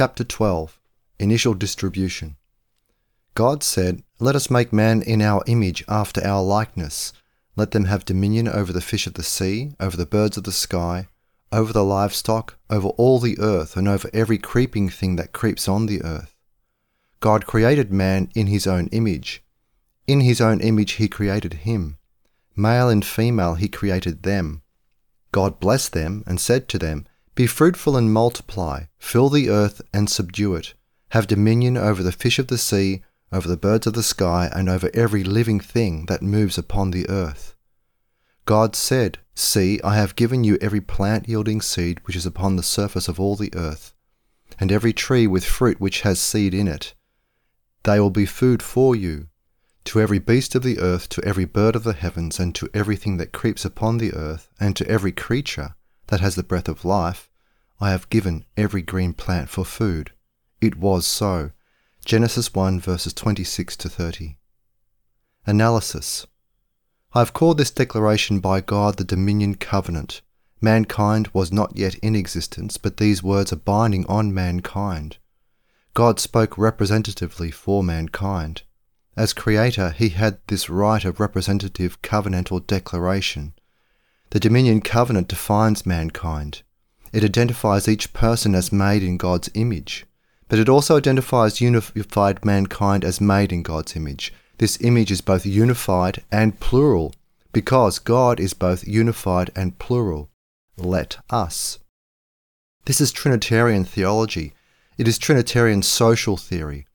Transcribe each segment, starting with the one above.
Chapter 12 Initial Distribution God said, Let us make man in our image after our likeness. Let them have dominion over the fish of the sea, over the birds of the sky, over the livestock, over all the earth, and over every creeping thing that creeps on the earth. God created man in his own image. In his own image he created him. Male and female he created them. God blessed them and said to them, Be fruitful and multiply, fill the earth and subdue it, have dominion over the fish of the sea, over the birds of the sky, and over every living thing that moves upon the earth. God said, See, I have given you every plant yielding seed which is upon the surface of all the earth, and every tree with fruit which has seed in it. They will be food for you. To every beast of the earth, to every bird of the heavens, and to everything that creeps upon the earth, and to every creature that has the breath of life, I have given every green plant for food. It was so. Genesis 1 verses 26 to 30. Analysis I have called this declaration by God the Dominion Covenant. Mankind was not yet in existence, but these words are binding on mankind. God spoke representatively for mankind. As Creator, He had this right of representative covenantal declaration. The Dominion Covenant defines mankind. It identifies each person as made in God's image, but it also identifies unified mankind as made in God's image. This image is both unified and plural, because God is both unified and plural. Let us. This is Trinitarian theology. It is Trinitarian social theory.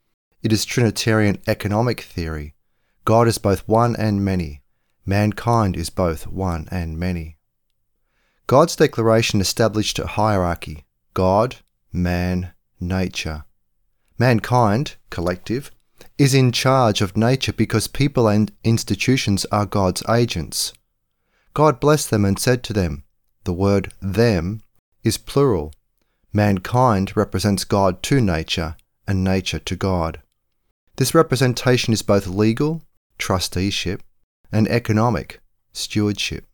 It is Trinitarian economic theory. God is both one and many. Mankind is both one and many. God's declaration established a hierarchy God, man, nature. Mankind, collective, is in charge of nature because people and institutions are God's agents. God blessed them and said to them, the word them is plural. Mankind represents God to nature and nature to God. This representation is both legal, trusteeship, and economic, stewardship.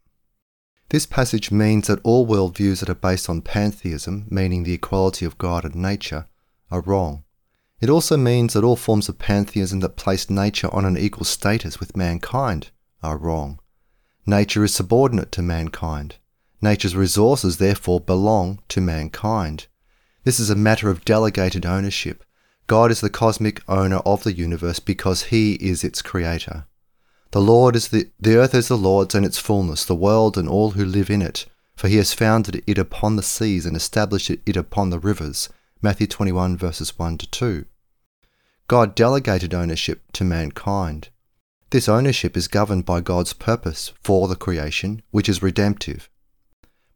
This passage means that all worldviews that are based on pantheism, meaning the equality of God and nature, are wrong. It also means that all forms of pantheism that place nature on an equal status with mankind are wrong. Nature is subordinate to mankind. Nature's resources therefore belong to mankind. This is a matter of delegated ownership, God is the cosmic owner of the universe because he is its creator. The Lord is the, the earth is the Lord's and its fullness, the world and all who live in it, for he has founded it upon the seas and established it upon the rivers. Matthew 21 verses 1 to 2. God delegated ownership to mankind. This ownership is governed by God's purpose for the creation, which is redemptive.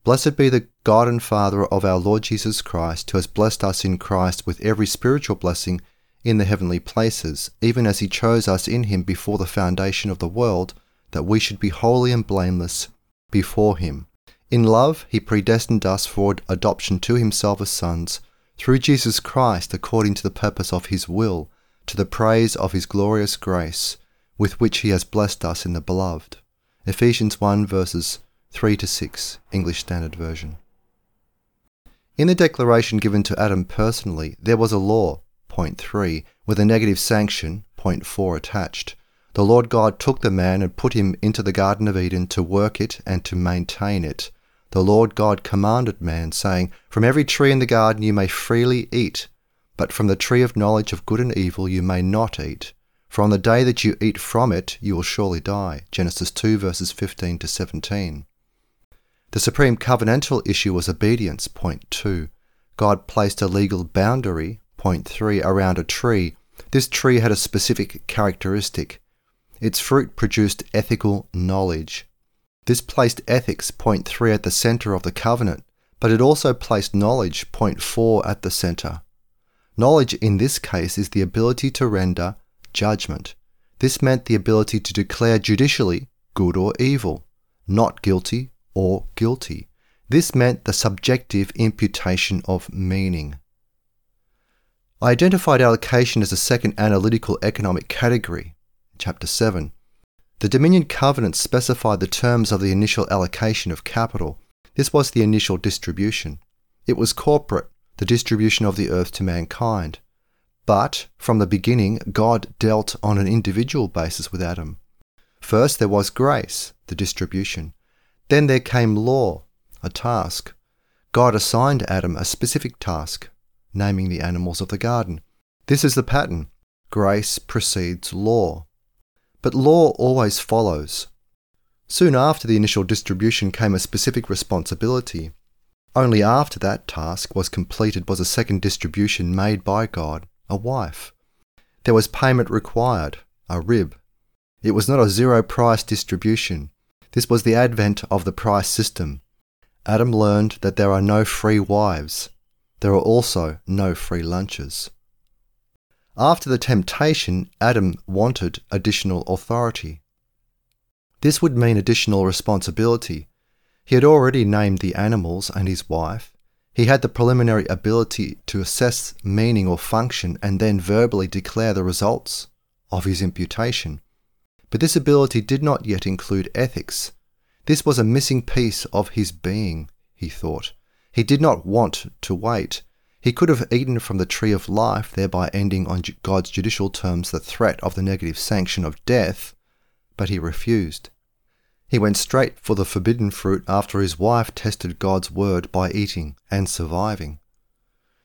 Blessed be the God and Father of our Lord Jesus Christ, who has blessed us in Christ with every spiritual blessing in the heavenly places, even as he chose us in him before the foundation of the world, that we should be holy and blameless before him. In love, he predestined us for adoption to himself as sons, through Jesus Christ, according to the purpose of his will, to the praise of his glorious grace, with which he has blessed us in the beloved. Ephesians 1 verses 3 to 6, English Standard Version. In the declaration given to Adam personally, there was a law, point 3, with a negative sanction, point 4, attached. The Lord God took the man and put him into the Garden of Eden to work it and to maintain it. The Lord God commanded man, saying, From every tree in the garden you may freely eat, but from the tree of knowledge of good and evil you may not eat. For on the day that you eat from it, you will surely die. Genesis 2 verses 15 to 17. The supreme covenantal issue was obedience, point 2. God placed a legal boundary, 3, around a tree. This tree had a specific characteristic. Its fruit produced ethical knowledge. This placed ethics, point 3, at the center of the covenant, but it also placed knowledge, point 4, at the center. Knowledge in this case is the ability to render judgment. This meant the ability to declare judicially good or evil, not guilty or guilty. This meant the subjective imputation of meaning. I identified allocation as a second analytical economic category, Chapter 7. The Dominion Covenant specified the terms of the initial allocation of capital. This was the initial distribution. It was corporate, the distribution of the earth to mankind. But from the beginning, God dealt on an individual basis with Adam. First, there was grace, the distribution. Then there came law, a task. God assigned Adam a specific task, naming the animals of the garden. This is the pattern grace precedes law. But law always follows. Soon after the initial distribution came a specific responsibility. Only after that task was completed was a second distribution made by God, a wife. There was payment required, a rib. It was not a zero price distribution. This was the advent of the price system. Adam learned that there are no free wives. There are also no free lunches. After the temptation, Adam wanted additional authority. This would mean additional responsibility. He had already named the animals and his wife. He had the preliminary ability to assess meaning or function and then verbally declare the results of his imputation. But this ability did not yet include ethics. This was a missing piece of his being, he thought. He did not want to wait. He could have eaten from the tree of life, thereby ending on God's judicial terms the threat of the negative sanction of death, but he refused. He went straight for the forbidden fruit after his wife tested God's word by eating and surviving.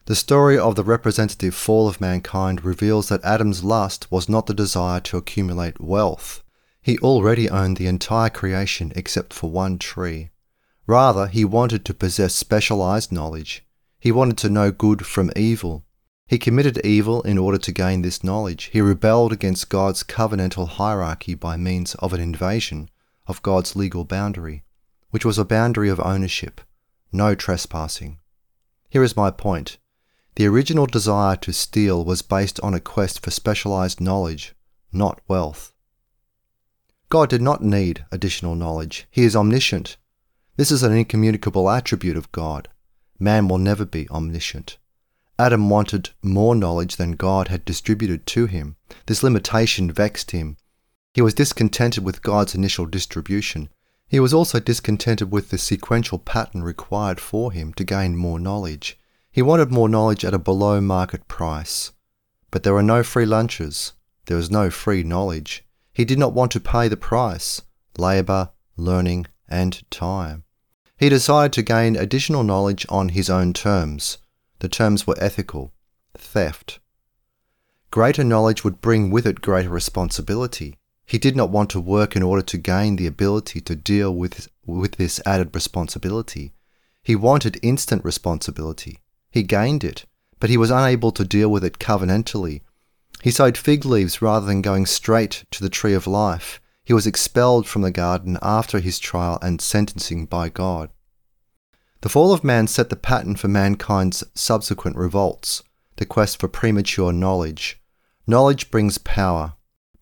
The story of the representative fall of mankind reveals that Adam's lust was not the desire to accumulate wealth. He already owned the entire creation except for one tree. Rather, he wanted to possess specialized knowledge. He wanted to know good from evil. He committed evil in order to gain this knowledge. He rebelled against God's covenantal hierarchy by means of an invasion of God's legal boundary, which was a boundary of ownership, no trespassing. Here is my point. The original desire to steal was based on a quest for specialized knowledge, not wealth. God did not need additional knowledge. He is omniscient. This is an incommunicable attribute of God. Man will never be omniscient. Adam wanted more knowledge than God had distributed to him. This limitation vexed him he was discontented with God's initial distribution. He was also discontented with the sequential pattern required for him to gain more knowledge. He wanted more knowledge at a below market price. But there were no free lunches. There was no free knowledge. He did not want to pay the price labour, learning, and time. He decided to gain additional knowledge on his own terms. The terms were ethical, theft. Greater knowledge would bring with it greater responsibility. He did not want to work in order to gain the ability to deal with, with this added responsibility. He wanted instant responsibility. He gained it, but he was unable to deal with it covenantally. He sewed fig leaves rather than going straight to the tree of life. He was expelled from the garden after his trial and sentencing by God. The fall of man set the pattern for mankind's subsequent revolts, the quest for premature knowledge. Knowledge brings power.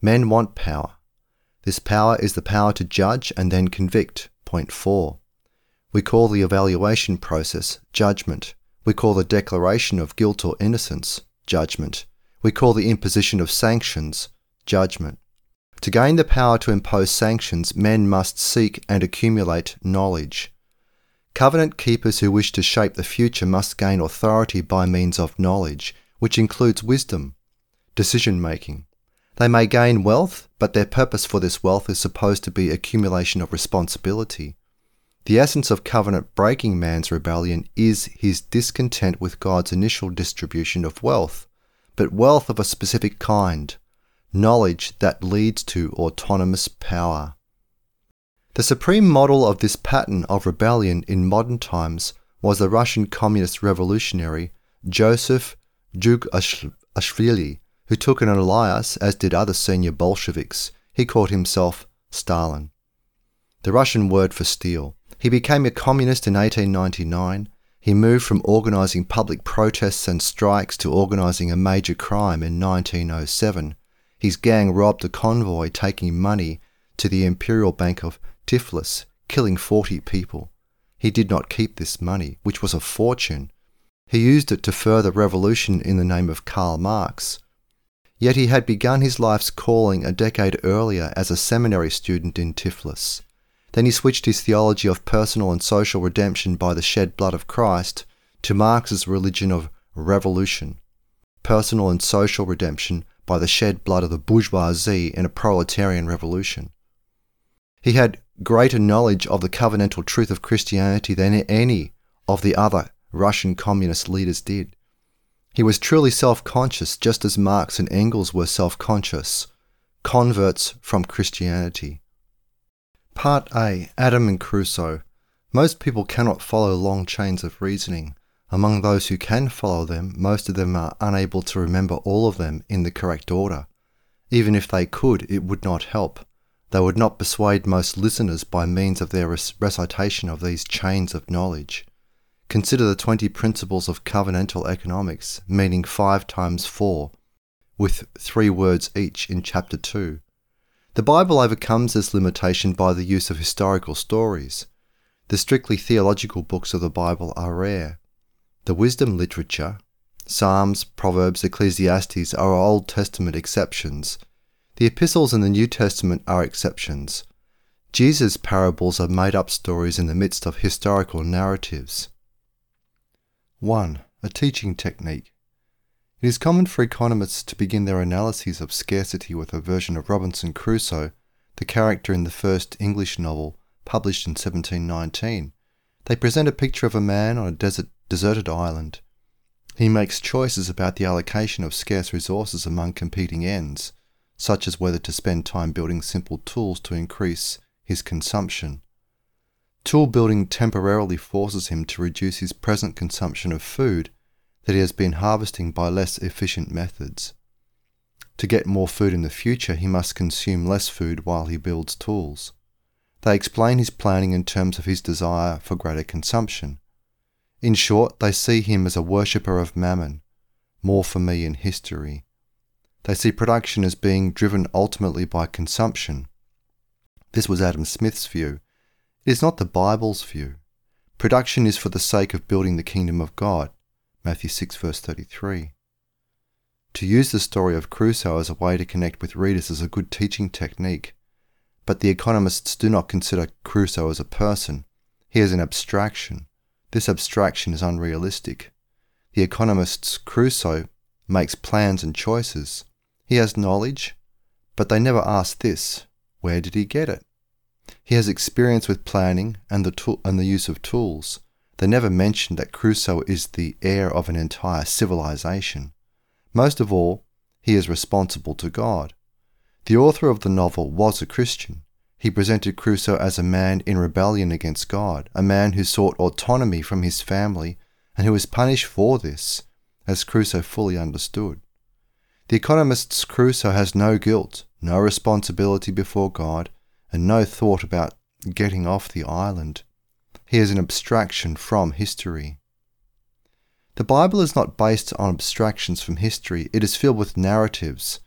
Men want power. This power is the power to judge and then convict. Point 4. We call the evaluation process judgment. We call the declaration of guilt or innocence judgment. We call the imposition of sanctions judgment. To gain the power to impose sanctions, men must seek and accumulate knowledge. Covenant keepers who wish to shape the future must gain authority by means of knowledge, which includes wisdom, decision making, they may gain wealth, but their purpose for this wealth is supposed to be accumulation of responsibility. The essence of covenant breaking man's rebellion is his discontent with God's initial distribution of wealth, but wealth of a specific kind, knowledge that leads to autonomous power. The supreme model of this pattern of rebellion in modern times was the Russian communist revolutionary Joseph Jugashvili, who took an alias, as did other senior Bolsheviks. He called himself Stalin. The Russian word for steel. He became a communist in 1899. He moved from organizing public protests and strikes to organizing a major crime in 1907. His gang robbed a convoy taking money to the Imperial Bank of Tiflis, killing 40 people. He did not keep this money, which was a fortune. He used it to further revolution in the name of Karl Marx. Yet he had begun his life's calling a decade earlier as a seminary student in Tiflis. Then he switched his theology of personal and social redemption by the shed blood of Christ to Marx's religion of revolution, personal and social redemption by the shed blood of the bourgeoisie in a proletarian revolution. He had greater knowledge of the covenantal truth of Christianity than any of the other Russian communist leaders did. He was truly self conscious, just as Marx and Engels were self conscious, converts from Christianity. Part A Adam and Crusoe. Most people cannot follow long chains of reasoning. Among those who can follow them, most of them are unable to remember all of them in the correct order. Even if they could, it would not help. They would not persuade most listeners by means of their recitation of these chains of knowledge. Consider the 20 principles of covenantal economics, meaning 5 times 4, with three words each in chapter 2. The Bible overcomes this limitation by the use of historical stories. The strictly theological books of the Bible are rare. The wisdom literature, Psalms, Proverbs, Ecclesiastes, are Old Testament exceptions. The epistles in the New Testament are exceptions. Jesus' parables are made up stories in the midst of historical narratives. 1. A teaching technique. It is common for economists to begin their analyses of scarcity with a version of Robinson Crusoe, the character in the first English novel published in 1719. They present a picture of a man on a desert, deserted island. He makes choices about the allocation of scarce resources among competing ends, such as whether to spend time building simple tools to increase his consumption. Tool building temporarily forces him to reduce his present consumption of food that he has been harvesting by less efficient methods. To get more food in the future, he must consume less food while he builds tools. They explain his planning in terms of his desire for greater consumption. In short, they see him as a worshipper of mammon, more for me in history. They see production as being driven ultimately by consumption. This was Adam Smith's view. It is not the Bible's view. Production is for the sake of building the kingdom of God. Matthew 6, verse 33. To use the story of Crusoe as a way to connect with readers is a good teaching technique, but the economists do not consider Crusoe as a person. He is an abstraction. This abstraction is unrealistic. The economist's Crusoe makes plans and choices. He has knowledge, but they never ask this where did he get it? He has experience with planning and the, tool, and the use of tools. They never mention that Crusoe is the heir of an entire civilization. Most of all, he is responsible to God. The author of the novel was a Christian. He presented Crusoe as a man in rebellion against God, a man who sought autonomy from his family and who was punished for this, as Crusoe fully understood. The economist's Crusoe has no guilt, no responsibility before God, and no thought about getting off the island. He is an abstraction from history. The Bible is not based on abstractions from history, it is filled with narratives.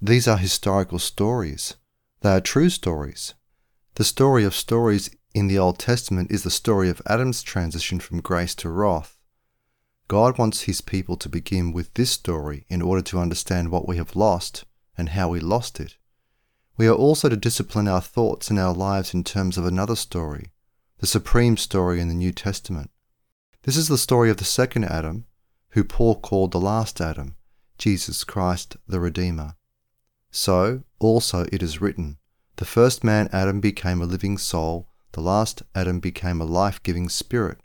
These are historical stories. They are true stories. The story of stories in the Old Testament is the story of Adam's transition from grace to wrath. God wants his people to begin with this story in order to understand what we have lost and how we lost it. We are also to discipline our thoughts and our lives in terms of another story, the supreme story in the New Testament. This is the story of the second Adam, who Paul called the last Adam, Jesus Christ the Redeemer. So also it is written, The first man Adam became a living soul, the last Adam became a life giving spirit.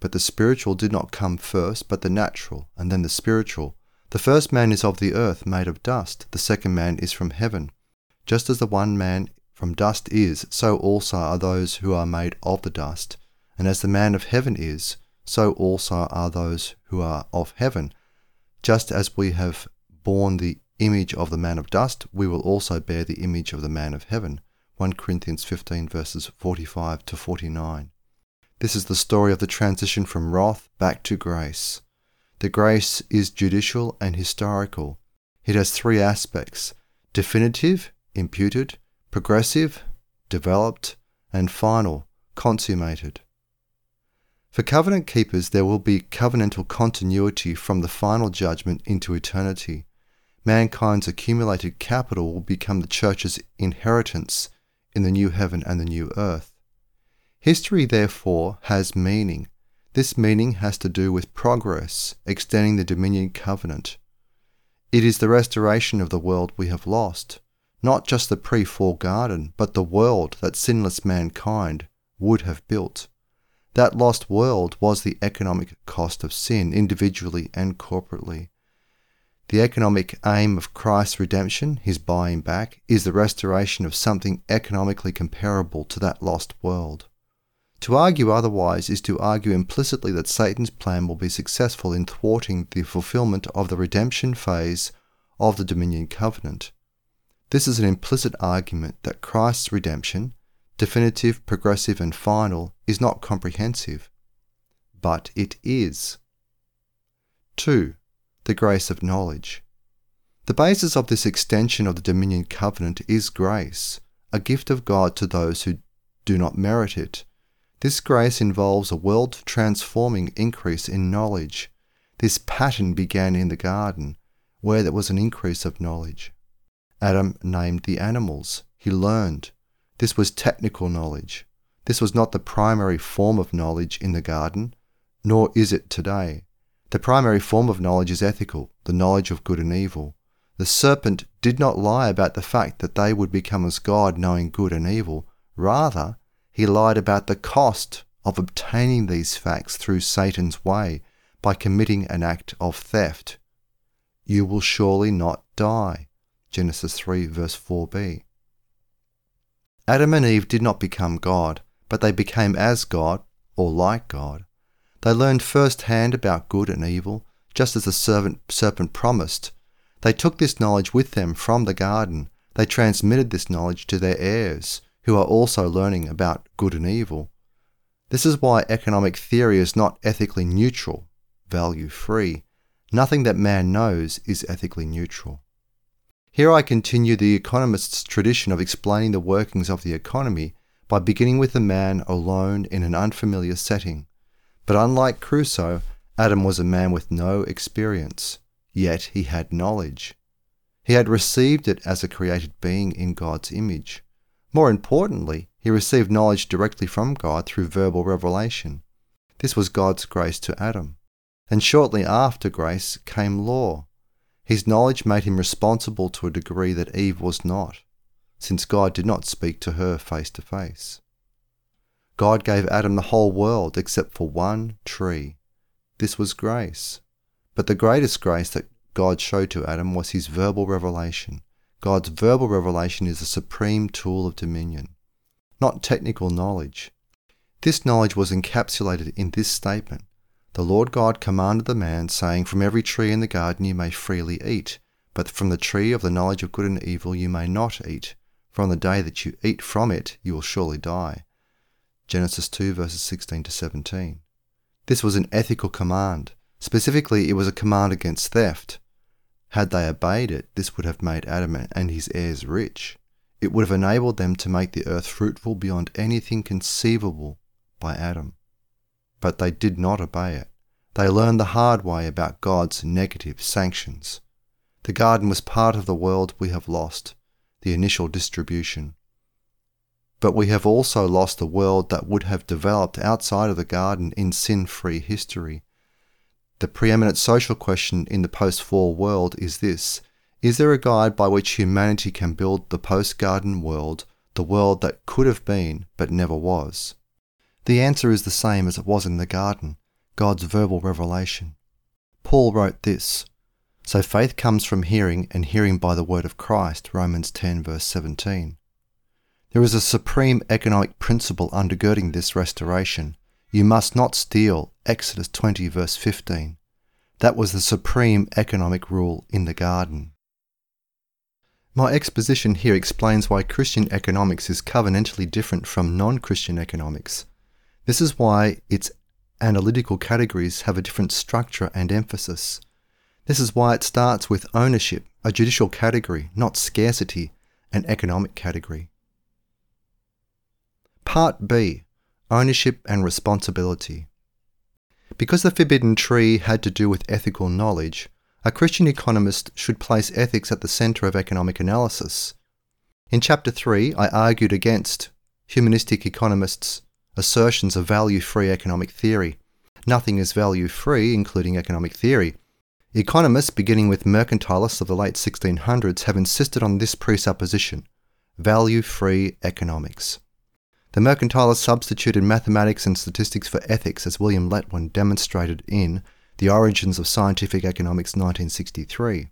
But the spiritual did not come first, but the natural, and then the spiritual. The first man is of the earth, made of dust, the second man is from heaven. Just as the one man from dust is, so also are those who are made of the dust. And as the man of heaven is, so also are those who are of heaven. Just as we have borne the image of the man of dust, we will also bear the image of the man of heaven. 1 Corinthians 15 verses 45 to 49. This is the story of the transition from wrath back to grace. The grace is judicial and historical. It has three aspects definitive, imputed, progressive, developed, and final, consummated. For covenant keepers, there will be covenantal continuity from the final judgment into eternity. Mankind's accumulated capital will become the church's inheritance in the new heaven and the new earth. History, therefore, has meaning. This meaning has to do with progress, extending the dominion covenant. It is the restoration of the world we have lost, not just the pre fall garden, but the world that sinless mankind would have built. That lost world was the economic cost of sin, individually and corporately. The economic aim of Christ's redemption, his buying back, is the restoration of something economically comparable to that lost world. To argue otherwise is to argue implicitly that Satan's plan will be successful in thwarting the fulfillment of the redemption phase of the Dominion Covenant. This is an implicit argument that Christ's redemption, definitive, progressive, and final, is not comprehensive. But it is. 2. The grace of knowledge. The basis of this extension of the Dominion Covenant is grace, a gift of God to those who do not merit it this grace involves a world transforming increase in knowledge. This pattern began in the garden, where there was an increase of knowledge. Adam named the animals. He learned. This was technical knowledge. This was not the primary form of knowledge in the garden, nor is it today. The primary form of knowledge is ethical, the knowledge of good and evil. The serpent did not lie about the fact that they would become as God, knowing good and evil. Rather, he lied about the cost of obtaining these facts through Satan's way by committing an act of theft. You will surely not die. Genesis 3, verse 4b. Adam and Eve did not become God, but they became as God, or like God. They learned firsthand about good and evil, just as the servant, serpent promised. They took this knowledge with them from the garden. They transmitted this knowledge to their heirs, who are also learning about good and evil. This is why economic theory is not ethically neutral, value free. Nothing that man knows is ethically neutral. Here I continue the economist's tradition of explaining the workings of the economy by beginning with the man alone in an unfamiliar setting. But unlike Crusoe, Adam was a man with no experience, yet he had knowledge. He had received it as a created being in God's image. More importantly, he received knowledge directly from God through verbal revelation. This was God's grace to Adam. And shortly after grace came law. His knowledge made him responsible to a degree that Eve was not, since God did not speak to her face to face. God gave Adam the whole world except for one tree. This was grace. But the greatest grace that God showed to Adam was his verbal revelation, God's verbal revelation is the supreme tool of dominion, not technical knowledge. This knowledge was encapsulated in this statement The Lord God commanded the man, saying, From every tree in the garden you may freely eat, but from the tree of the knowledge of good and evil you may not eat. For on the day that you eat from it, you will surely die. Genesis 2 verses 16 to 17. This was an ethical command. Specifically, it was a command against theft. Had they obeyed it, this would have made Adam and his heirs rich. It would have enabled them to make the earth fruitful beyond anything conceivable by Adam. But they did not obey it. They learned the hard way about God's negative sanctions. The garden was part of the world we have lost, the initial distribution. But we have also lost the world that would have developed outside of the garden in sin free history the preeminent social question in the post fall world is this Is there a guide by which humanity can build the post garden world, the world that could have been but never was? The answer is the same as it was in the garden God's verbal revelation. Paul wrote this So faith comes from hearing, and hearing by the word of Christ, Romans 10, verse 17. There is a supreme economic principle undergirding this restoration you must not steal, Exodus 20, verse 15. That was the supreme economic rule in the garden. My exposition here explains why Christian economics is covenantally different from non Christian economics. This is why its analytical categories have a different structure and emphasis. This is why it starts with ownership, a judicial category, not scarcity, an economic category. Part B ownership and responsibility. Because the forbidden tree had to do with ethical knowledge, a Christian economist should place ethics at the center of economic analysis. In Chapter 3, I argued against humanistic economists' assertions of value free economic theory. nothing is value free, including economic theory. Economists, beginning with mercantilists of the late 1600s, have insisted on this presupposition value free economics. The mercantilists substituted mathematics and statistics for ethics, as William Letwin demonstrated in The Origins of Scientific Economics 1963.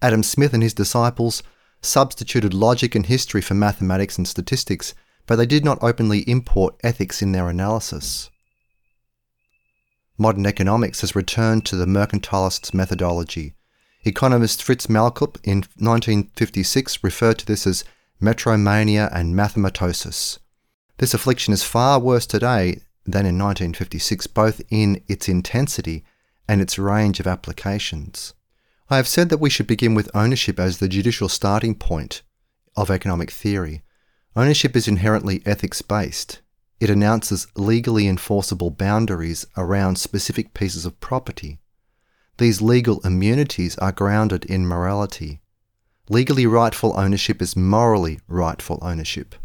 Adam Smith and his disciples substituted logic and history for mathematics and statistics, but they did not openly import ethics in their analysis. Modern economics has returned to the mercantilists' methodology. Economist Fritz Machlup in 1956 referred to this as metromania and mathematosis. This affliction is far worse today than in 1956, both in its intensity and its range of applications. I have said that we should begin with ownership as the judicial starting point of economic theory. Ownership is inherently ethics based. It announces legally enforceable boundaries around specific pieces of property. These legal immunities are grounded in morality. Legally rightful ownership is morally rightful ownership.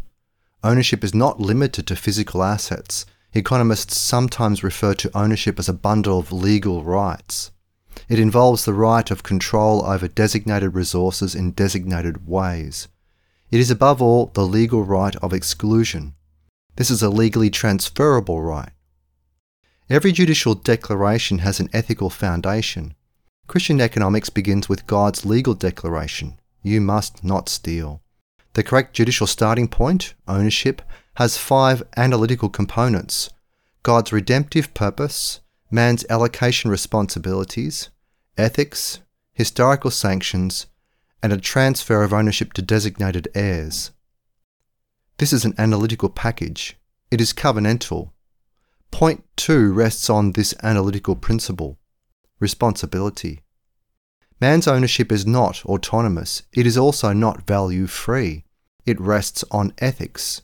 Ownership is not limited to physical assets. Economists sometimes refer to ownership as a bundle of legal rights. It involves the right of control over designated resources in designated ways. It is above all the legal right of exclusion. This is a legally transferable right. Every judicial declaration has an ethical foundation. Christian economics begins with God's legal declaration you must not steal. The correct judicial starting point, ownership, has five analytical components God's redemptive purpose, man's allocation responsibilities, ethics, historical sanctions, and a transfer of ownership to designated heirs. This is an analytical package. It is covenantal. Point 2 rests on this analytical principle responsibility. Man's ownership is not autonomous, it is also not value free. It rests on ethics.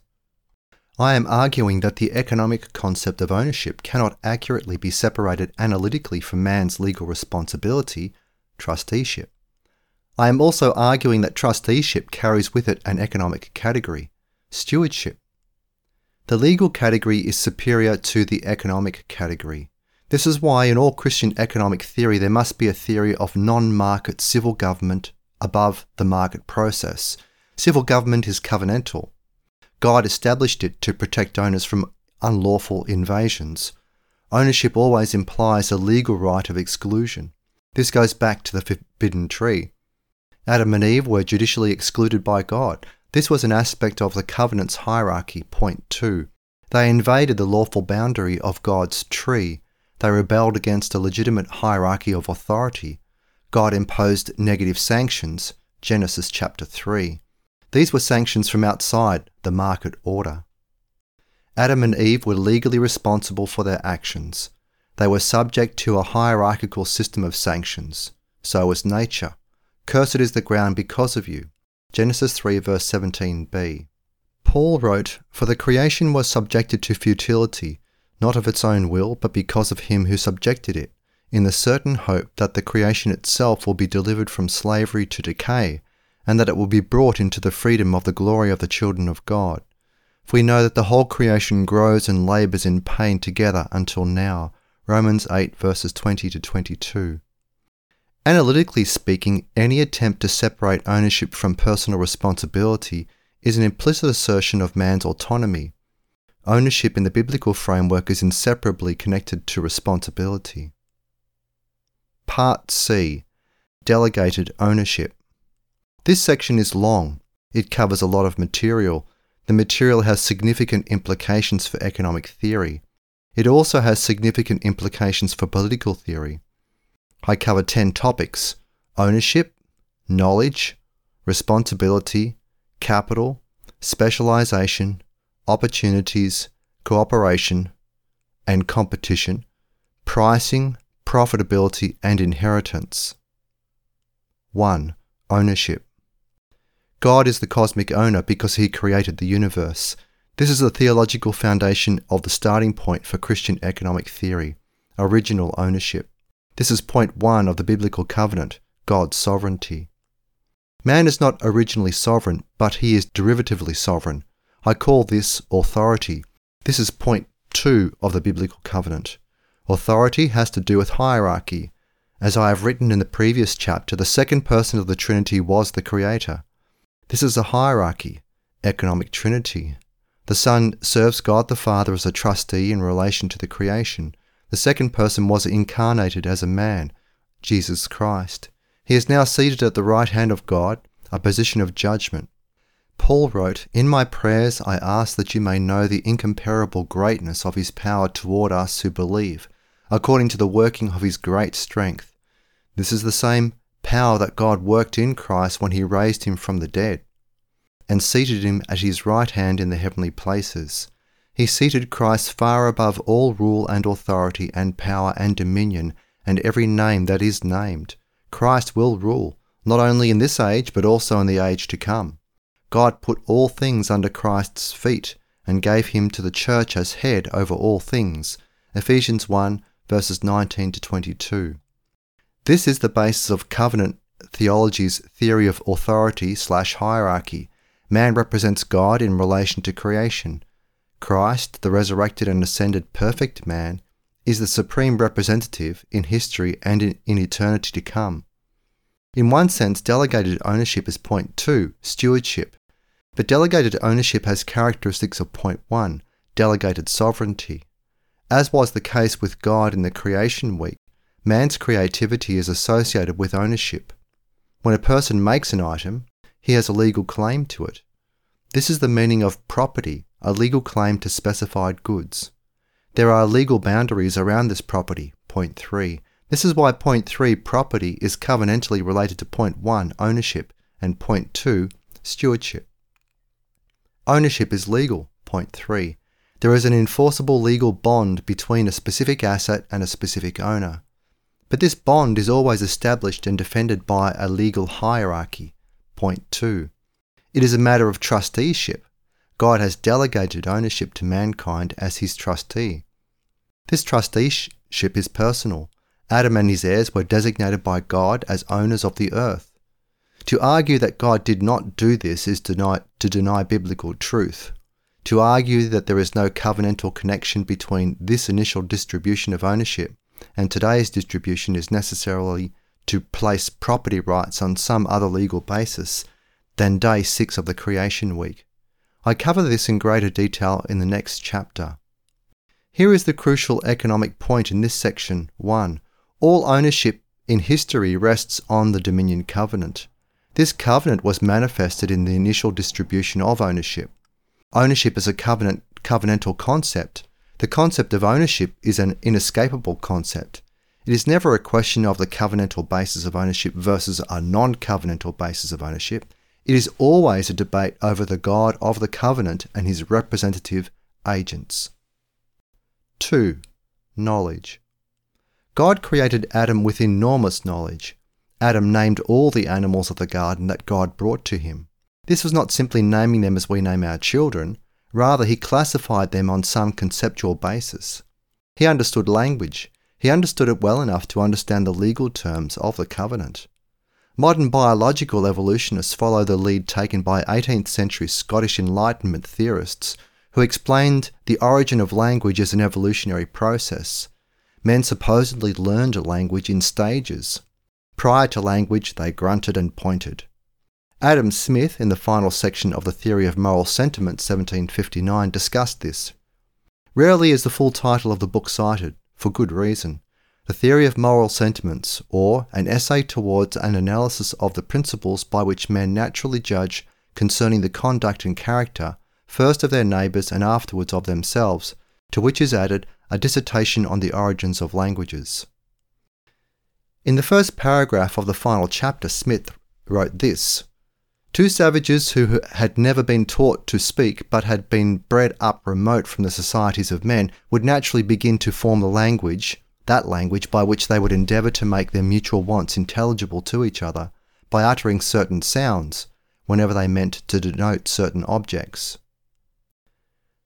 I am arguing that the economic concept of ownership cannot accurately be separated analytically from man's legal responsibility, trusteeship. I am also arguing that trusteeship carries with it an economic category, stewardship. The legal category is superior to the economic category. This is why in all Christian economic theory there must be a theory of non market civil government above the market process. Civil government is covenantal. God established it to protect owners from unlawful invasions. Ownership always implies a legal right of exclusion. This goes back to the forbidden tree. Adam and Eve were judicially excluded by God. This was an aspect of the covenant's hierarchy. Point 2. They invaded the lawful boundary of God's tree. They rebelled against a legitimate hierarchy of authority. God imposed negative sanctions. Genesis chapter 3. These were sanctions from outside the market order. Adam and Eve were legally responsible for their actions. They were subject to a hierarchical system of sanctions. So was nature. Cursed is the ground because of you. Genesis 3, verse 17b. Paul wrote, For the creation was subjected to futility, not of its own will, but because of him who subjected it, in the certain hope that the creation itself will be delivered from slavery to decay and that it will be brought into the freedom of the glory of the children of God. For we know that the whole creation grows and labours in pain together until now. Romans 8 verses 20 to 22. Analytically speaking, any attempt to separate ownership from personal responsibility is an implicit assertion of man's autonomy. Ownership in the biblical framework is inseparably connected to responsibility. Part C Delegated Ownership this section is long. It covers a lot of material. The material has significant implications for economic theory. It also has significant implications for political theory. I cover 10 topics ownership, knowledge, responsibility, capital, specialization, opportunities, cooperation, and competition, pricing, profitability, and inheritance. 1. Ownership. God is the cosmic owner because he created the universe. This is the theological foundation of the starting point for Christian economic theory original ownership. This is point one of the biblical covenant God's sovereignty. Man is not originally sovereign, but he is derivatively sovereign. I call this authority. This is point two of the biblical covenant. Authority has to do with hierarchy. As I have written in the previous chapter, the second person of the Trinity was the Creator. This is a hierarchy, economic trinity. The Son serves God the Father as a trustee in relation to the creation. The second person was incarnated as a man, Jesus Christ. He is now seated at the right hand of God, a position of judgment. Paul wrote, In my prayers I ask that you may know the incomparable greatness of his power toward us who believe, according to the working of his great strength. This is the same power that God worked in Christ when he raised him from the dead and seated him at his right hand in the heavenly places. He seated Christ far above all rule and authority and power and dominion and every name that is named. Christ will rule, not only in this age, but also in the age to come. God put all things under Christ's feet and gave him to the church as head over all things. Ephesians 1 verses 19 to 22. This is the basis of covenant theology's theory of authority slash hierarchy. Man represents God in relation to creation. Christ, the resurrected and ascended perfect man, is the supreme representative in history and in, in eternity to come. In one sense, delegated ownership is point two, stewardship. But delegated ownership has characteristics of point one, delegated sovereignty. As was the case with God in the creation week, man's creativity is associated with ownership. When a person makes an item, he has a legal claim to it. This is the meaning of property, a legal claim to specified goods. There are legal boundaries around this property, point 3. This is why point 3, property, is covenantally related to point 1, ownership, and point 2, stewardship. Ownership is legal, point 3. There is an enforceable legal bond between a specific asset and a specific owner. But this bond is always established and defended by a legal hierarchy, point 2. It is a matter of trusteeship, God has delegated ownership to mankind as his trustee. This trusteeship is personal. Adam and his heirs were designated by God as owners of the earth. To argue that God did not do this is deny, to deny biblical truth. To argue that there is no covenantal connection between this initial distribution of ownership and today's distribution is necessarily to place property rights on some other legal basis than day six of the creation week. I cover this in greater detail in the next chapter. Here is the crucial economic point in this section 1. All ownership in history rests on the Dominion Covenant. This covenant was manifested in the initial distribution of ownership. Ownership is a covenant, covenantal concept. The concept of ownership is an inescapable concept. It is never a question of the covenantal basis of ownership versus a non covenantal basis of ownership. It is always a debate over the God of the covenant and his representative agents. 2. Knowledge. God created Adam with enormous knowledge. Adam named all the animals of the garden that God brought to him. This was not simply naming them as we name our children, rather, he classified them on some conceptual basis. He understood language. He understood it well enough to understand the legal terms of the covenant. Modern biological evolutionists follow the lead taken by 18th century Scottish Enlightenment theorists who explained the origin of language as an evolutionary process. Men supposedly learned language in stages. Prior to language, they grunted and pointed. Adam Smith, in the final section of the Theory of Moral Sentiment, 1759, discussed this. Rarely is the full title of the book cited, for good reason. The Theory of Moral Sentiments, or An Essay Towards an Analysis of the Principles by which Men Naturally Judge Concerning the Conduct and Character, first of their neighbours and afterwards of themselves, to which is added a dissertation on the origins of languages. In the first paragraph of the final chapter, Smith wrote this Two savages who had never been taught to speak but had been bred up remote from the societies of men would naturally begin to form the language that language by which they would endeavour to make their mutual wants intelligible to each other by uttering certain sounds whenever they meant to denote certain objects.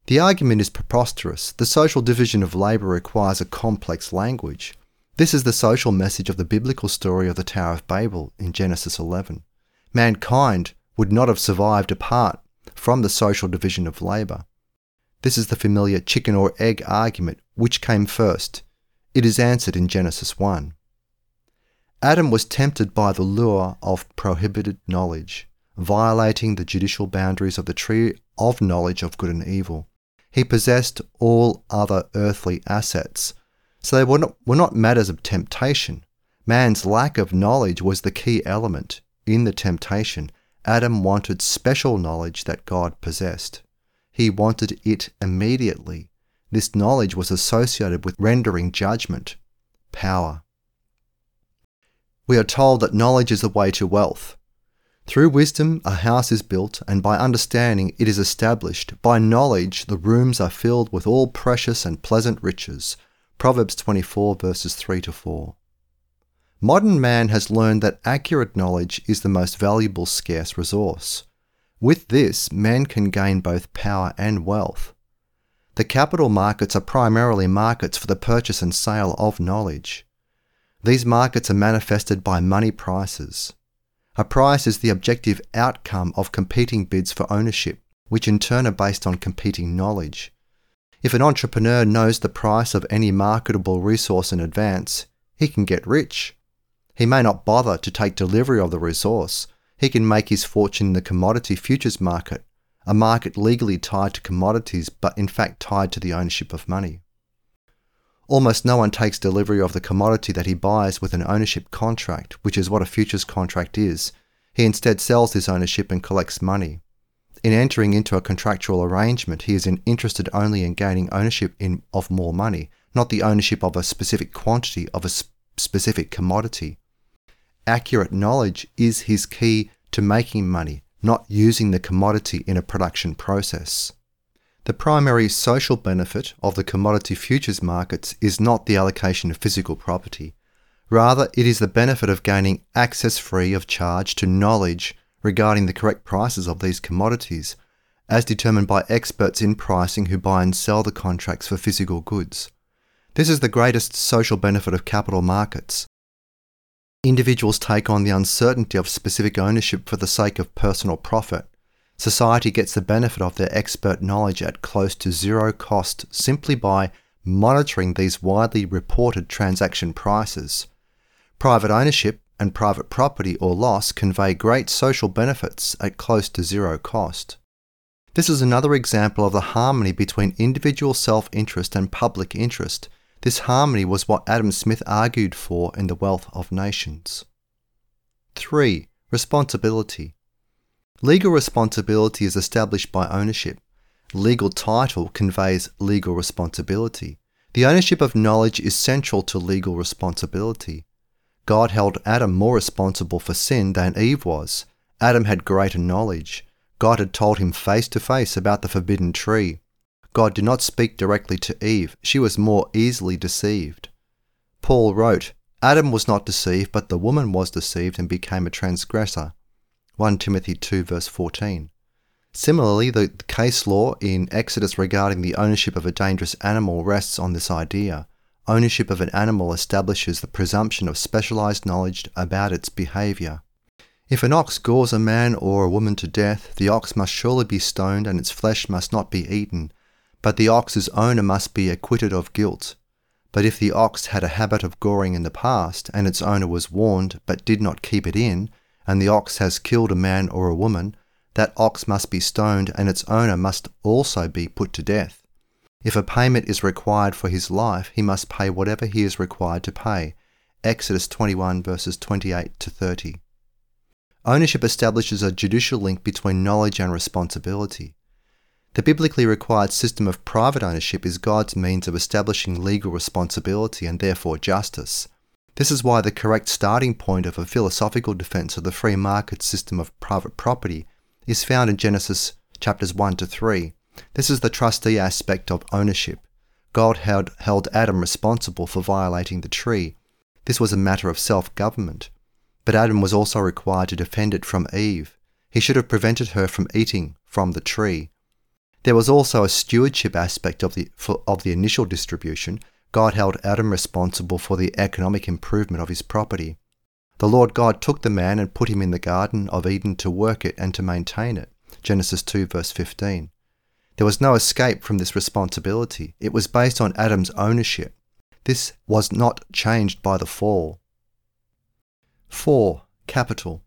The argument is preposterous. The social division of labour requires a complex language. This is the social message of the biblical story of the Tower of Babel in Genesis 11. Mankind would not have survived apart from the social division of labour. This is the familiar chicken or egg argument which came first, It is answered in Genesis 1. Adam was tempted by the lure of prohibited knowledge, violating the judicial boundaries of the tree of knowledge of good and evil. He possessed all other earthly assets, so they were not, were not matters of temptation. Man's lack of knowledge was the key element in the temptation. Adam wanted special knowledge that God possessed. He wanted it immediately. This knowledge was associated with rendering judgment, power. We are told that knowledge is the way to wealth. Through wisdom, a house is built, and by understanding, it is established. By knowledge, the rooms are filled with all precious and pleasant riches. Proverbs 24, verses 3 to 4. Modern man has learned that accurate knowledge is the most valuable scarce resource. With this, man can gain both power and wealth. The capital markets are primarily markets for the purchase and sale of knowledge. These markets are manifested by money prices. A price is the objective outcome of competing bids for ownership, which in turn are based on competing knowledge. If an entrepreneur knows the price of any marketable resource in advance, he can get rich. He may not bother to take delivery of the resource. He can make his fortune in the commodity futures market, a market legally tied to commodities but in fact tied to the ownership of money. Almost no one takes delivery of the commodity that he buys with an ownership contract, which is what a futures contract is. He instead sells his ownership and collects money. In entering into a contractual arrangement, he is interested only in gaining ownership in, of more money, not the ownership of a specific quantity of a sp- specific commodity. Accurate knowledge is his key to making money, not using the commodity in a production process. The primary social benefit of the commodity futures markets is not the allocation of physical property. Rather, it is the benefit of gaining access free of charge to knowledge regarding the correct prices of these commodities, as determined by experts in pricing who buy and sell the contracts for physical goods. This is the greatest social benefit of capital markets. Individuals take on the uncertainty of specific ownership for the sake of personal profit. Society gets the benefit of their expert knowledge at close to zero cost simply by monitoring these widely reported transaction prices. Private ownership and private property or loss convey great social benefits at close to zero cost. This is another example of the harmony between individual self interest and public interest. This harmony was what Adam Smith argued for in The Wealth of Nations. 3. Responsibility. Legal responsibility is established by ownership. Legal title conveys legal responsibility. The ownership of knowledge is central to legal responsibility. God held Adam more responsible for sin than Eve was. Adam had greater knowledge. God had told him face to face about the forbidden tree. God did not speak directly to Eve. She was more easily deceived. Paul wrote, Adam was not deceived, but the woman was deceived and became a transgressor. 1 Timothy 2 verse 14. Similarly, the case law in Exodus regarding the ownership of a dangerous animal rests on this idea. Ownership of an animal establishes the presumption of specialized knowledge about its behavior. If an ox gores a man or a woman to death, the ox must surely be stoned and its flesh must not be eaten, but the ox's owner must be acquitted of guilt. But if the ox had a habit of goring in the past, and its owner was warned but did not keep it in, and the ox has killed a man or a woman, that ox must be stoned and its owner must also be put to death. If a payment is required for his life, he must pay whatever he is required to pay. Exodus 21 verses 28 to 30. Ownership establishes a judicial link between knowledge and responsibility. The biblically required system of private ownership is God's means of establishing legal responsibility and therefore justice. This is why the correct starting point of a philosophical defense of the free market system of private property is found in Genesis chapters 1 to 3. This is the trustee aspect of ownership. God held, held Adam responsible for violating the tree. This was a matter of self government. But Adam was also required to defend it from Eve. He should have prevented her from eating from the tree. There was also a stewardship aspect of the, for, of the initial distribution, God held Adam responsible for the economic improvement of his property. The Lord God took the man and put him in the Garden of Eden to work it and to maintain it. Genesis 2, verse 15. There was no escape from this responsibility. It was based on Adam's ownership. This was not changed by the fall. 4. Capital.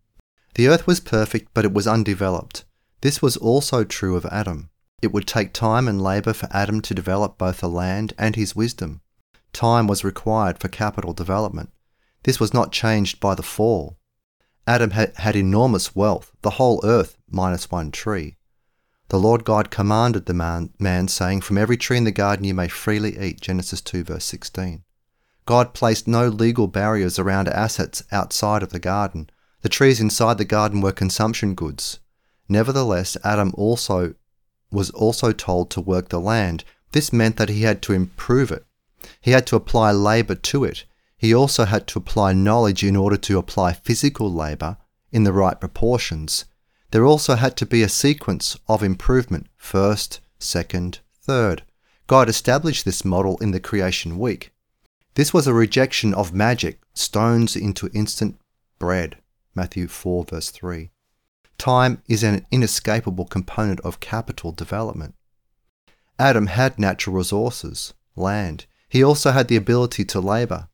The earth was perfect, but it was undeveloped. This was also true of Adam. It would take time and labour for Adam to develop both the land and his wisdom. Time was required for capital development. This was not changed by the fall. Adam had, had enormous wealth, the whole earth minus one tree. The Lord God commanded the man, man, saying, From every tree in the garden you may freely eat. Genesis 2, verse 16. God placed no legal barriers around assets outside of the garden. The trees inside the garden were consumption goods. Nevertheless, Adam also was also told to work the land. This meant that he had to improve it. He had to apply labor to it. He also had to apply knowledge in order to apply physical labor in the right proportions. There also had to be a sequence of improvement first, second, third. God established this model in the creation week. This was a rejection of magic, stones into instant bread. Matthew 4, verse 3. Time is an inescapable component of capital development. Adam had natural resources, land. He also had the ability to labour.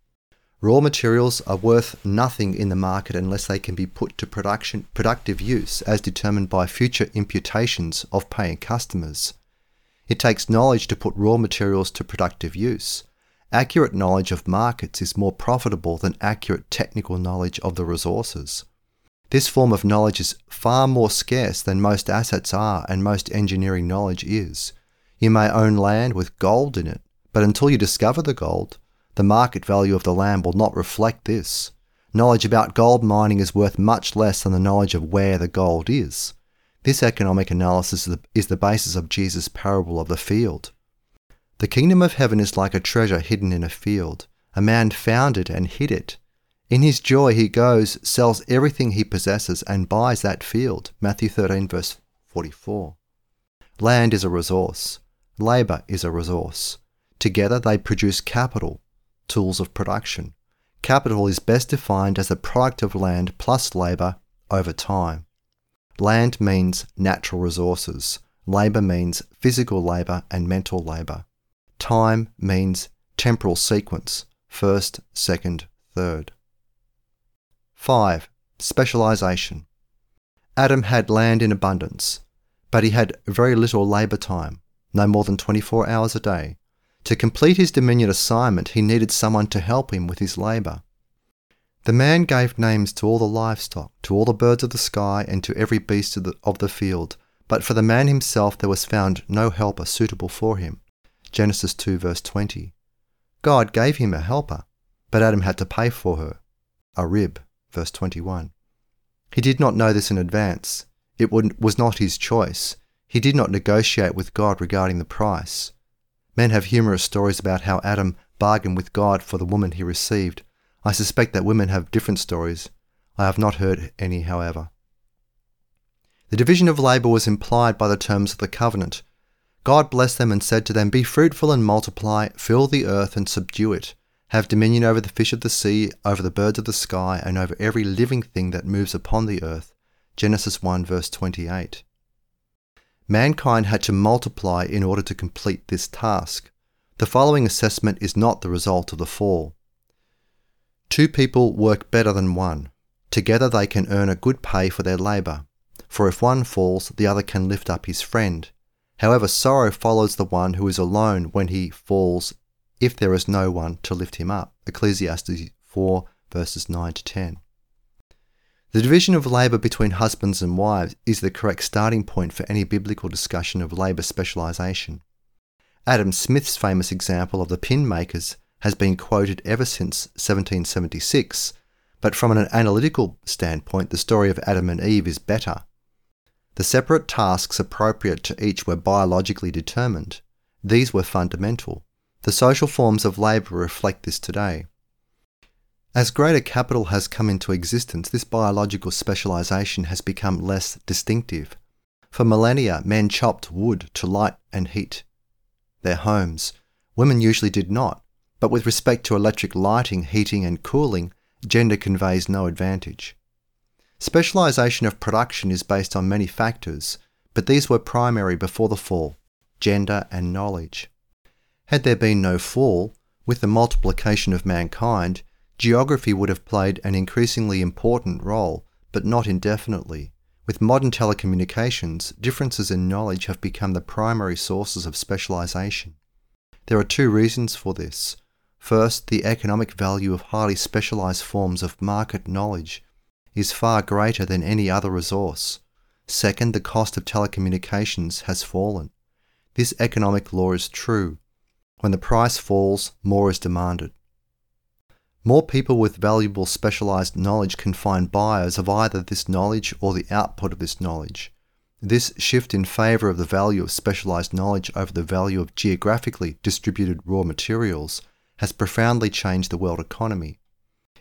Raw materials are worth nothing in the market unless they can be put to production, productive use as determined by future imputations of paying customers. It takes knowledge to put raw materials to productive use. Accurate knowledge of markets is more profitable than accurate technical knowledge of the resources. This form of knowledge is far more scarce than most assets are and most engineering knowledge is. You may own land with gold in it, but until you discover the gold, the market value of the land will not reflect this. Knowledge about gold mining is worth much less than the knowledge of where the gold is. This economic analysis is the basis of Jesus' parable of the field. The kingdom of heaven is like a treasure hidden in a field. A man found it and hid it. In his joy, he goes, sells everything he possesses, and buys that field. Matthew 13, verse 44. Land is a resource. Labour is a resource. Together they produce capital, tools of production. Capital is best defined as the product of land plus labour over time. Land means natural resources. Labour means physical labour and mental labour. Time means temporal sequence first, second, third. 5. Specialization. Adam had land in abundance, but he had very little labour time, no more than 24 hours a day. To complete his dominion assignment, he needed someone to help him with his labour. The man gave names to all the livestock, to all the birds of the sky, and to every beast of the, of the field, but for the man himself there was found no helper suitable for him. Genesis 2, verse 20. God gave him a helper, but Adam had to pay for her, a rib verse 21. He did not know this in advance. It was not his choice. He did not negotiate with God regarding the price. Men have humorous stories about how Adam bargained with God for the woman he received. I suspect that women have different stories. I have not heard any, however. The division of labour was implied by the terms of the covenant. God blessed them and said to them, Be fruitful and multiply, fill the earth and subdue it have dominion over the fish of the sea, over the birds of the sky, and over every living thing that moves upon the earth. Genesis 1 verse 28. Mankind had to multiply in order to complete this task. The following assessment is not the result of the fall. Two people work better than one. Together they can earn a good pay for their labour. For if one falls, the other can lift up his friend. However, sorrow follows the one who is alone when he falls if there is no one to lift him up. Ecclesiastes 4, verses 9 to 10. The division of labour between husbands and wives is the correct starting point for any biblical discussion of labour specialisation. Adam Smith's famous example of the pin makers has been quoted ever since 1776, but from an analytical standpoint, the story of Adam and Eve is better. The separate tasks appropriate to each were biologically determined. These were fundamental. The social forms of labour reflect this today. As greater capital has come into existence, this biological specialisation has become less distinctive. For millennia, men chopped wood to light and heat their homes. Women usually did not, but with respect to electric lighting, heating, and cooling, gender conveys no advantage. Specialisation of production is based on many factors, but these were primary before the fall gender and knowledge. Had there been no fall, With the multiplication of mankind, geography would have played an increasingly important role, but not indefinitely. With modern telecommunications, differences in knowledge have become the primary sources of specialization. There are two reasons for this. First, the economic value of highly specialized forms of market knowledge is far greater than any other resource. Second, the cost of telecommunications has fallen. This economic law is true. When the price falls, more is demanded. More people with valuable specialized knowledge can find buyers of either this knowledge or the output of this knowledge. This shift in favor of the value of specialized knowledge over the value of geographically distributed raw materials has profoundly changed the world economy.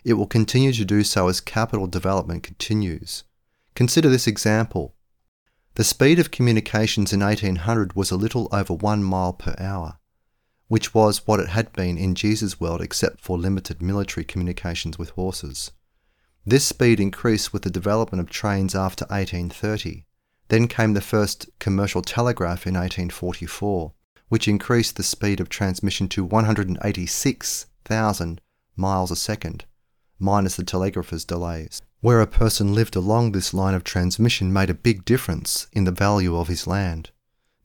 It will continue to do so as capital development continues. Consider this example. The speed of communications in 1800 was a little over one mile per hour, which was what it had been in Jesus' world except for limited military communications with horses. This speed increased with the development of trains after 1830. Then came the first commercial telegraph in 1844, which increased the speed of transmission to 186,000 miles a second, minus the telegrapher's delays. Where a person lived along this line of transmission made a big difference in the value of his land.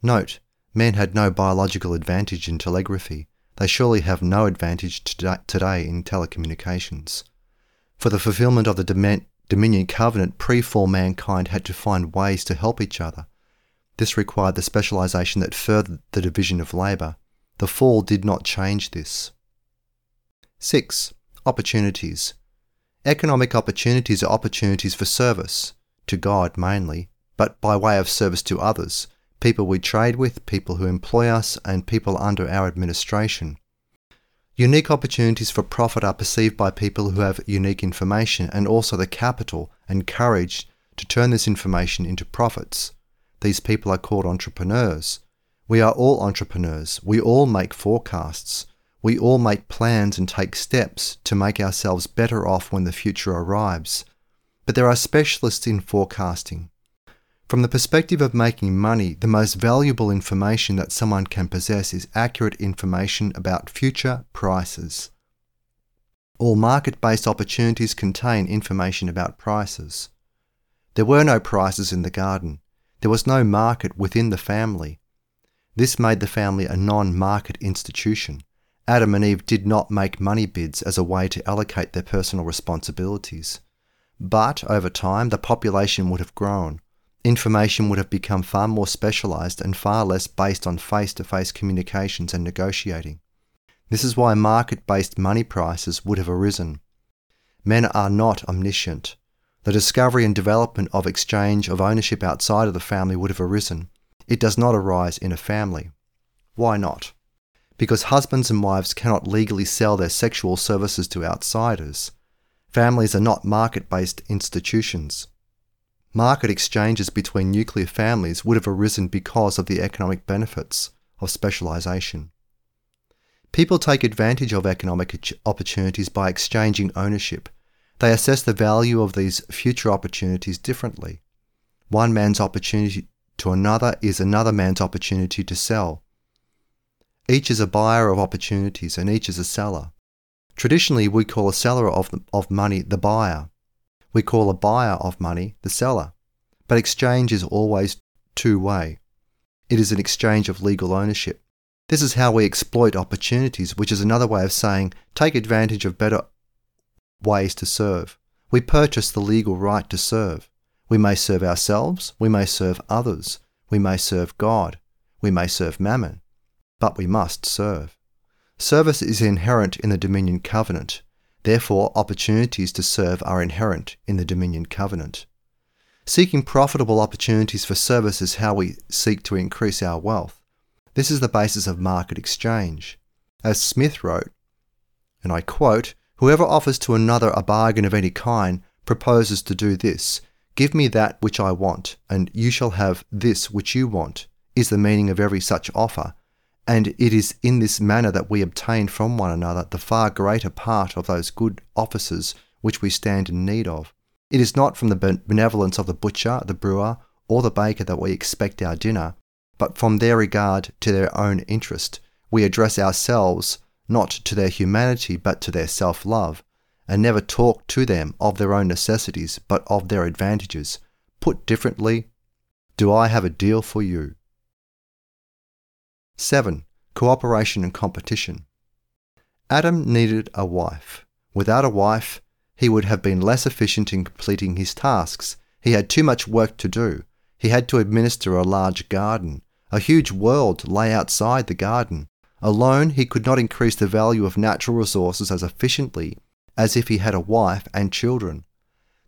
Note, men had no biological advantage in telegraphy. They surely have no advantage today in telecommunications. For the fulfillment of the Dominion Covenant, pre fall mankind had to find ways to help each other. This required the specialization that furthered the division of labour. The fall did not change this. 6. Opportunities. Economic opportunities are opportunities for service, to God mainly, but by way of service to others, people we trade with, people who employ us, and people under our administration. Unique opportunities for profit are perceived by people who have unique information and also the capital and courage to turn this information into profits. These people are called entrepreneurs. We are all entrepreneurs. We all make forecasts. We all make plans and take steps to make ourselves better off when the future arrives. But there are specialists in forecasting. From the perspective of making money, the most valuable information that someone can possess is accurate information about future prices. All market based opportunities contain information about prices. There were no prices in the garden. There was no market within the family. This made the family a non market institution. Adam and Eve did not make money bids as a way to allocate their personal responsibilities. But over time, the population would have grown information would have become far more specialized and far less based on face to face communications and negotiating. This is why market based money prices would have arisen. Men are not omniscient. The discovery and development of exchange of ownership outside of the family would have arisen. It does not arise in a family. Why not? Because husbands and wives cannot legally sell their sexual services to outsiders. Families are not market based institutions. Market exchanges between nuclear families would have arisen because of the economic benefits of specialization. People take advantage of economic opportunities by exchanging ownership. They assess the value of these future opportunities differently. One man's opportunity to another is another man's opportunity to sell. Each is a buyer of opportunities and each is a seller. Traditionally, we call a seller of, the, of money the buyer. We call a buyer of money the seller. But exchange is always two way. It is an exchange of legal ownership. This is how we exploit opportunities, which is another way of saying take advantage of better ways to serve. We purchase the legal right to serve. We may serve ourselves, we may serve others, we may serve God, we may serve mammon, but we must serve. Service is inherent in the Dominion Covenant. Therefore, opportunities to serve are inherent in the Dominion Covenant. Seeking profitable opportunities for service is how we seek to increase our wealth. This is the basis of market exchange. As Smith wrote, and I quote, Whoever offers to another a bargain of any kind proposes to do this Give me that which I want, and you shall have this which you want, is the meaning of every such offer, and it is in this manner that we obtain from one another the far greater part of those good offices which we stand in need of. It is not from the benevolence of the butcher, the brewer, or the baker that we expect our dinner, but from their regard to their own interest. We address ourselves not to their humanity but to their self love, and never talk to them of their own necessities but of their advantages. Put differently, do I have a deal for you? 7. Cooperation and competition. Adam needed a wife. Without a wife, he would have been less efficient in completing his tasks. He had too much work to do. He had to administer a large garden. A huge world lay outside the garden. Alone, he could not increase the value of natural resources as efficiently as if he had a wife and children.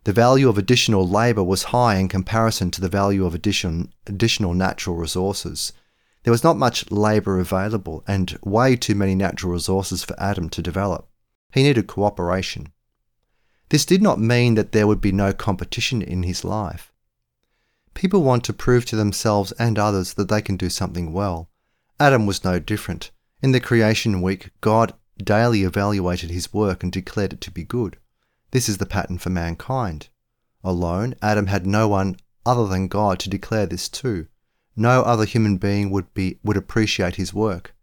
The value of additional labour was high in comparison to the value of addition, additional natural resources. There was not much labour available and way too many natural resources for Adam to develop. He needed cooperation. This did not mean that there would be no competition in his life. People want to prove to themselves and others that they can do something well. Adam was no different. In the creation week, God daily evaluated his work and declared it to be good. This is the pattern for mankind. Alone, Adam had no one other than God to declare this to. No other human being would be would appreciate his work.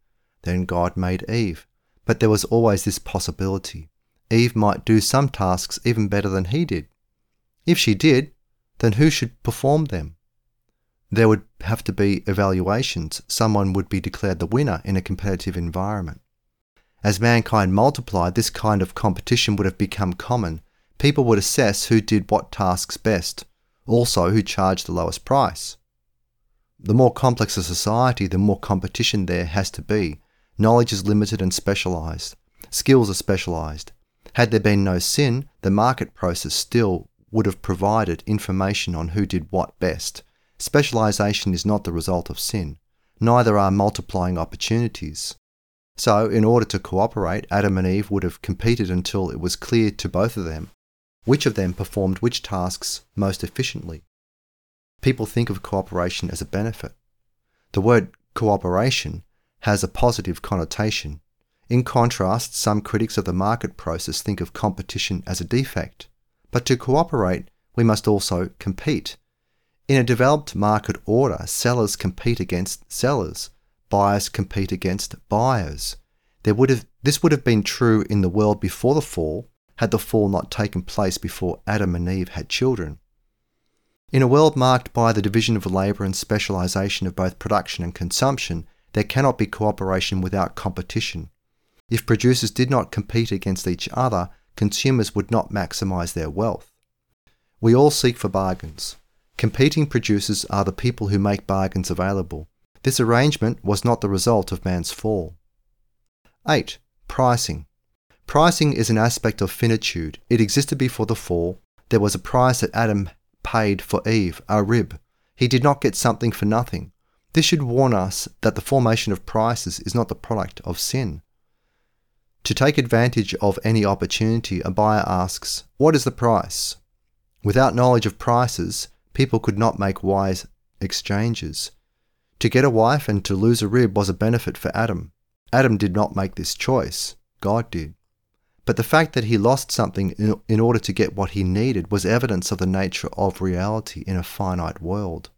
Then God made Eve. But there was always this possibility. Eve might do some tasks even better than he did. If she did, then who should perform them? there would have to be evaluations. Someone would be declared the winner in a competitive environment. As mankind multiplied, this kind of competition would have become common. People would assess who did what tasks best, also who charged the lowest price. The more complex a society, the more competition there has to be. Knowledge is limited and specialized. Skills are specialized. Had there been no sin, the market process still would have provided information on who did what best Specialization is not the result of sin, neither are multiplying opportunities. So, in order to cooperate, Adam and Eve would have competed until it was clear to both of them which of them performed which tasks most efficiently. People think of cooperation as a benefit. The word cooperation has a positive connotation. In contrast, some critics of the market process think of competition as a defect. But to cooperate, we must also compete in a developed market order, sellers compete against sellers, buyers compete against buyers. There would have, this would have been true in the world before the fall, had the fall not taken place before Adam and Eve had children. In a world marked by the division of labour and specialisation of both production and consumption, there cannot be cooperation without competition. If producers did not compete against each other, consumers would not maximise their wealth. We all seek for bargains. Competing producers are the people who make bargains available. This arrangement was not the result of man's fall. 8. Pricing. Pricing is an aspect of finitude. It existed before the fall. There was a price that Adam paid for Eve, a rib. He did not get something for nothing. This should warn us that the formation of prices is not the product of sin. To take advantage of any opportunity, a buyer asks, What is the price? Without knowledge of prices, people could not make wise exchanges. To get a wife and to lose a rib was a benefit for Adam. Adam did not make this choice, God did. But the fact that he lost something in, in order to get what he needed was evidence of the nature of reality in a finite world.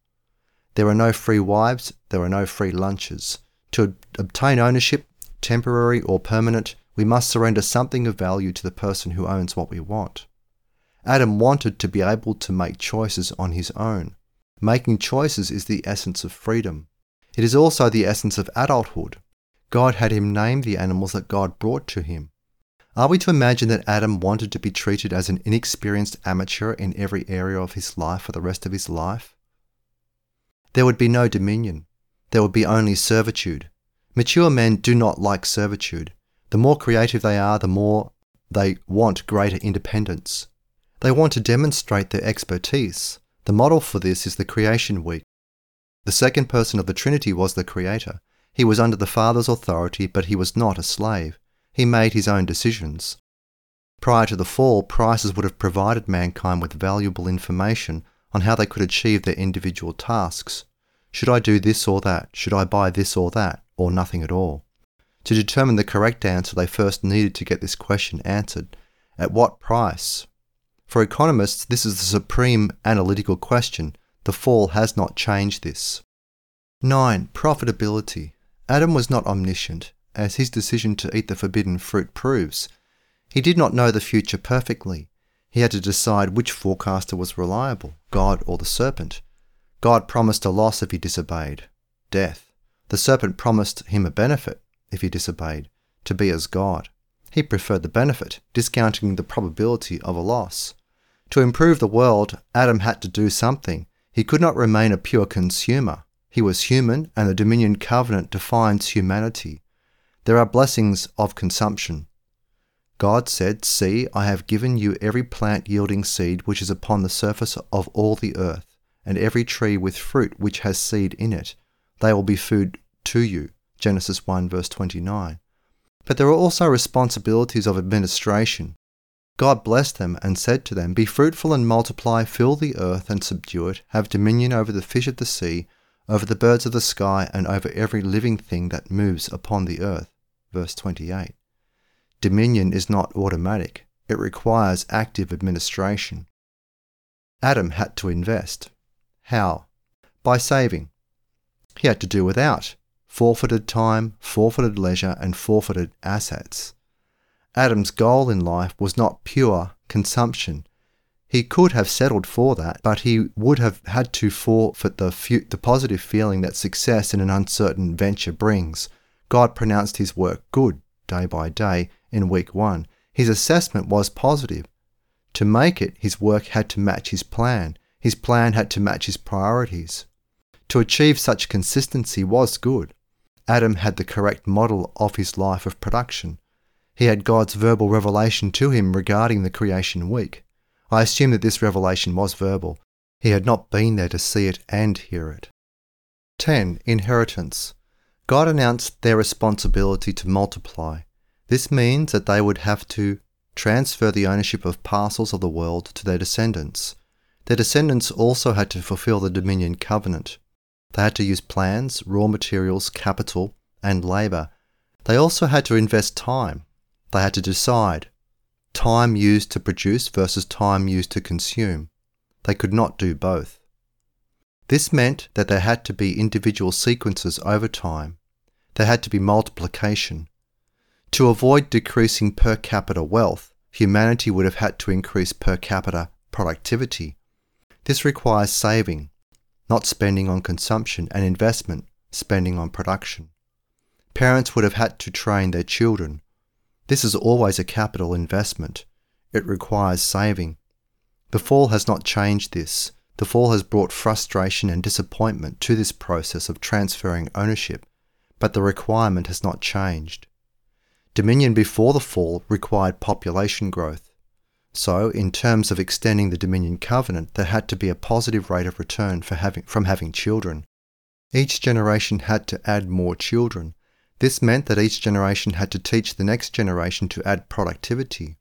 There are no free wives, there are no free lunches. To obtain ownership, temporary or permanent, we must surrender something of value to the person who owns what we want. Adam wanted to be able to make choices on his own. Making choices is the essence of freedom. It is also the essence of adulthood. God had him name the animals that God brought to him. Are we to imagine that Adam wanted to be treated as an inexperienced amateur in every area of his life for the rest of his life? There would be no dominion. There would be only servitude. Mature men do not like servitude. The more creative they are, the more they want greater independence. They want to demonstrate their expertise. The model for this is the creation week. The second person of the Trinity was the Creator. He was under the Father's authority, but he was not a slave. He made his own decisions. Prior to the fall, prices would have provided mankind with valuable information on how they could achieve their individual tasks. Should I do this or that? Should I buy this or that? Or nothing at all? To determine the correct answer, they first needed to get this question answered. At what price? For economists, this is the supreme analytical question. The fall has not changed this. 9. Profitability. Adam was not omniscient. As his decision to eat the forbidden fruit proves. He did not know the future perfectly. He had to decide which forecaster was reliable, God or the serpent. God promised a loss if he disobeyed, death. The serpent promised him a benefit if he disobeyed, to be as God. He preferred the benefit, discounting the probability of a loss. To improve the world, Adam had to do something. He could not remain a pure consumer. He was human, and the Dominion Covenant defines humanity. There are blessings of consumption. God said, See, I have given you every plant yielding seed which is upon the surface of all the earth, and every tree with fruit which has seed in it. They will be food to you. Genesis 1 verse 29. But there are also responsibilities of administration. God blessed them and said to them, Be fruitful and multiply, fill the earth and subdue it, have dominion over the fish of the sea, over the birds of the sky, and over every living thing that moves upon the earth. Verse 28. Dominion is not automatic, it requires active administration. Adam had to invest. How? By saving. He had to do without forfeited time, forfeited leisure, and forfeited assets. Adam's goal in life was not pure consumption. He could have settled for that, but he would have had to forfeit the, fu- the positive feeling that success in an uncertain venture brings. God pronounced his work good day by day in week one. His assessment was positive. To make it, his work had to match his plan. His plan had to match his priorities. To achieve such consistency was good. Adam had the correct model of his life of production. He had God's verbal revelation to him regarding the creation week. I assume that this revelation was verbal. He had not been there to see it and hear it. 10. Inheritance. God announced their responsibility to multiply. This means that they would have to transfer the ownership of parcels of the world to their descendants. Their descendants also had to fulfill the dominion covenant. They had to use plans, raw materials, capital, and labour. They also had to invest time. They had to decide time used to produce versus time used to consume. They could not do both. This meant that there had to be individual sequences over time. There had to be multiplication. To avoid decreasing per capita wealth, humanity would have had to increase per capita productivity. This requires saving, not spending on consumption, and investment, spending on production. Parents would have had to train their children. This is always a capital investment. It requires saving. The fall has not changed this. The fall has brought frustration and disappointment to this process of transferring ownership, but the requirement has not changed. Dominion before the fall required population growth. So, in terms of extending the Dominion covenant, there had to be a positive rate of return for having, from having children. Each generation had to add more children. This meant that each generation had to teach the next generation to add productivity.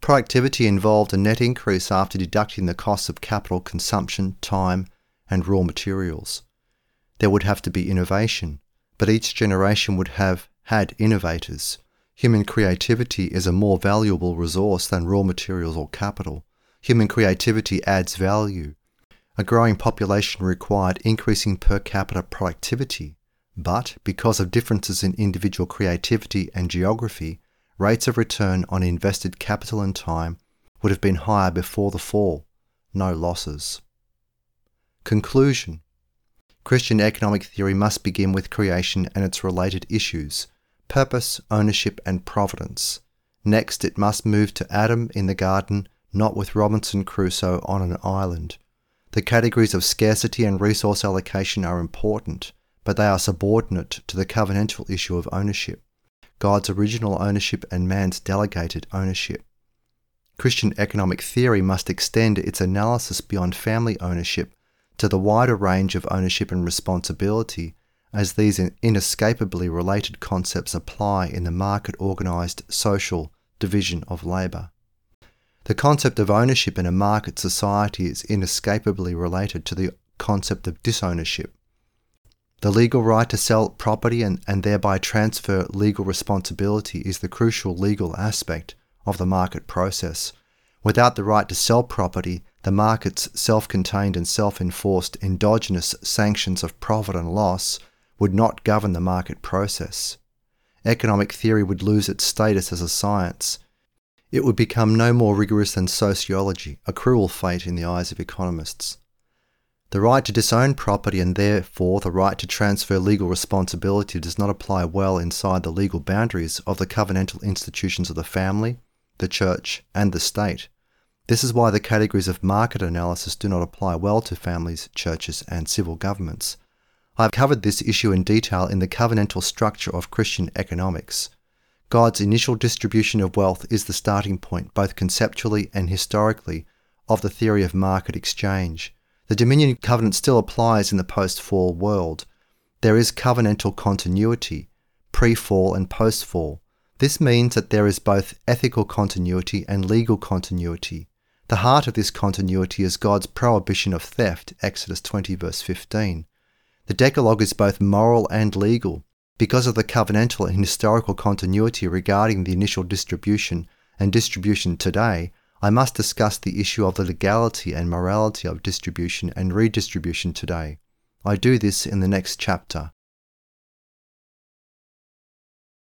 Productivity involved a net increase after deducting the costs of capital consumption, time, and raw materials. There would have to be innovation, but each generation would have had innovators. Human creativity is a more valuable resource than raw materials or capital. Human creativity adds value. A growing population required increasing per capita productivity, but because of differences in individual creativity and geography, rates of return on invested capital and time would have been higher before the fall. No losses. Conclusion Christian economic theory must begin with creation and its related issues purpose, ownership, and providence. Next, it must move to Adam in the garden, not with Robinson Crusoe on an island. The categories of scarcity and resource allocation are important, but they are subordinate to the covenantal issue of ownership God's original ownership and man's delegated ownership. Christian economic theory must extend its analysis beyond family ownership to the wider range of ownership and responsibility as these inescapably related concepts apply in the market organized social division of labour. The concept of ownership in a market society is inescapably related to the concept of disownership. The legal right to sell property and, and thereby transfer legal responsibility is the crucial legal aspect of the market process. Without the right to sell property, the market's self contained and self enforced endogenous sanctions of profit and loss would not govern the market process. economic theory would lose its status as a science. It would become no more rigorous than sociology, a cruel fate in the eyes of economists. The right to disown property and therefore the right to transfer legal responsibility does not apply well inside the legal boundaries of the covenantal institutions of the family, the church, and the state. This is why the categories of market analysis do not apply well to families, churches, and civil governments. I have covered this issue in detail in the covenantal structure of Christian economics. God's initial distribution of wealth is the starting point, both conceptually and historically, of the theory of market exchange. The dominion covenant still applies in the post fall world. There is covenantal continuity, pre fall and post fall. This means that there is both ethical continuity and legal continuity. The heart of this continuity is God's prohibition of theft, Exodus 20, verse 15. The Decalogue is both moral and legal. Because of the covenantal and historical continuity regarding the initial distribution and distribution today, I must discuss the issue of the legality and morality of distribution and redistribution today. I do this in the next chapter.